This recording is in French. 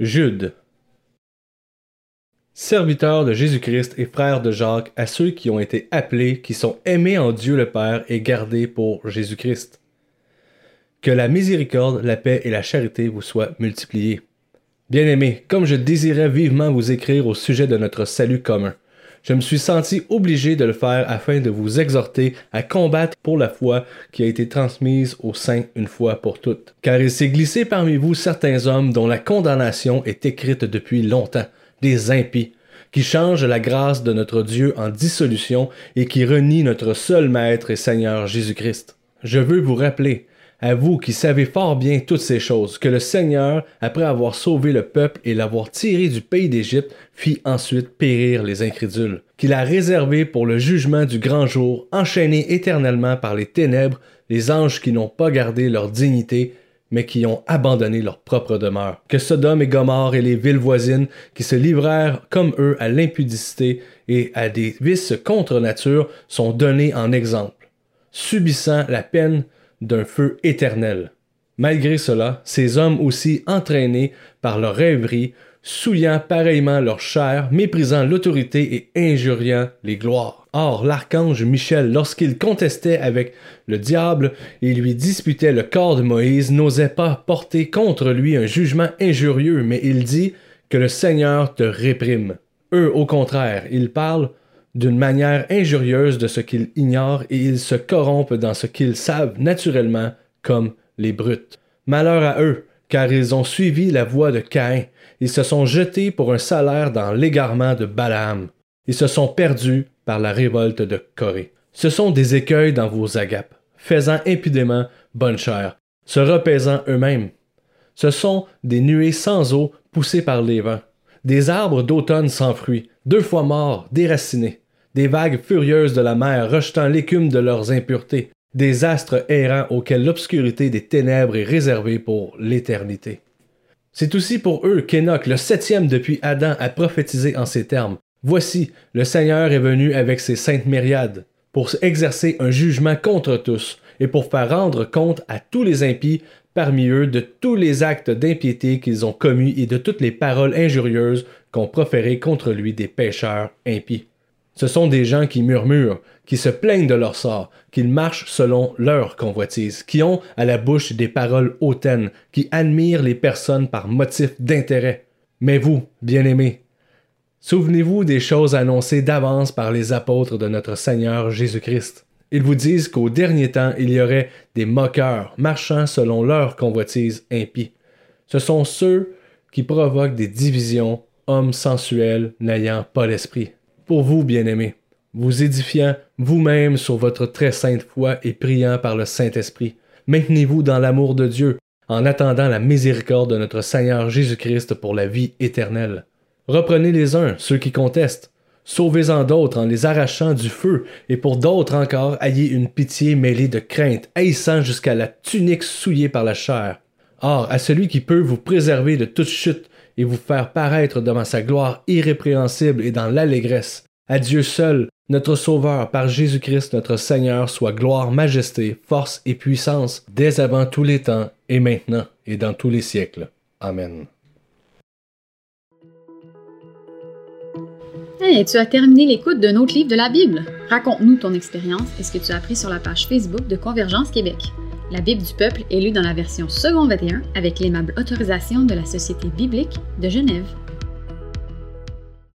Jude. Serviteur de Jésus-Christ et frère de Jacques à ceux qui ont été appelés, qui sont aimés en Dieu le Père et gardés pour Jésus-Christ. Que la miséricorde, la paix et la charité vous soient multipliées. Bien-aimés, comme je désirais vivement vous écrire au sujet de notre salut commun, je me suis senti obligé de le faire afin de vous exhorter à combattre pour la foi qui a été transmise au saints une fois pour toutes. Car il s'est glissé parmi vous certains hommes dont la condamnation est écrite depuis longtemps, des impies, qui changent la grâce de notre Dieu en dissolution et qui renient notre seul Maître et Seigneur Jésus-Christ. Je veux vous rappeler, à vous qui savez fort bien toutes ces choses, que le Seigneur, après avoir sauvé le peuple et l'avoir tiré du pays d'Égypte, fit ensuite périr les incrédules, qu'il a réservé pour le jugement du grand jour, enchaînés éternellement par les ténèbres, les anges qui n'ont pas gardé leur dignité, mais qui ont abandonné leur propre demeure. Que Sodome et Gomorre et les villes voisines, qui se livrèrent comme eux à l'impudicité et à des vices contre nature, sont donnés en exemple, subissant la peine d'un feu éternel. Malgré cela, ces hommes aussi entraînés par leur rêverie, souillant pareillement leur chair, méprisant l'autorité et injuriant les gloires. Or, l'archange Michel, lorsqu'il contestait avec le diable et lui disputait le corps de Moïse, n'osait pas porter contre lui un jugement injurieux, mais il dit que le Seigneur te réprime. Eux, au contraire, ils parlent d'une manière injurieuse de ce qu'ils ignorent et ils se corrompent dans ce qu'ils savent naturellement comme les brutes. Malheur à eux, car ils ont suivi la voie de Caïn, ils se sont jetés pour un salaire dans l'égarement de Balaam, ils se sont perdus par la révolte de Corée. Ce sont des écueils dans vos agapes, faisant impudemment bonne chair, se repaisant eux-mêmes. Ce sont des nuées sans eau poussées par les vents, des arbres d'automne sans fruits, deux fois morts, déracinés des vagues furieuses de la mer rejetant l'écume de leurs impuretés, des astres errants auxquels l'obscurité des ténèbres est réservée pour l'éternité. C'est aussi pour eux qu'Enoch, le septième depuis Adam, a prophétisé en ces termes. Voici, le Seigneur est venu avec ses saintes myriades, pour exercer un jugement contre tous, et pour faire rendre compte à tous les impies parmi eux de tous les actes d'impiété qu'ils ont commis et de toutes les paroles injurieuses qu'ont proférées contre lui des pécheurs impies. Ce sont des gens qui murmurent, qui se plaignent de leur sort, qu'ils marchent selon leur convoitise, qui ont à la bouche des paroles hautaines, qui admirent les personnes par motif d'intérêt. Mais vous, bien-aimés, souvenez-vous des choses annoncées d'avance par les apôtres de notre Seigneur Jésus-Christ. Ils vous disent qu'au dernier temps, il y aurait des moqueurs, marchant selon leur convoitise impie. Ce sont ceux qui provoquent des divisions, hommes sensuels n'ayant pas l'esprit pour vous, bien-aimés, vous édifiant vous-même sur votre très sainte foi et priant par le Saint-Esprit. Maintenez-vous dans l'amour de Dieu, en attendant la miséricorde de notre Seigneur Jésus-Christ pour la vie éternelle. Reprenez les uns, ceux qui contestent. Sauvez-en d'autres en les arrachant du feu, et pour d'autres encore, ayez une pitié mêlée de crainte, haïssant jusqu'à la tunique souillée par la chair. Or, à celui qui peut vous préserver de toute chute et vous faire paraître devant sa gloire irrépréhensible et dans l'allégresse. À Dieu seul, notre Sauveur, par Jésus-Christ notre Seigneur, soit gloire, majesté, force et puissance, dès avant tous les temps, et maintenant, et dans tous les siècles. Amen. Hey, tu as terminé l'écoute d'un autre livre de la Bible. Raconte-nous ton expérience et ce que tu as appris sur la page Facebook de Convergence Québec. La Bible du peuple est lue dans la version second 21 avec l'aimable autorisation de la Société biblique de Genève.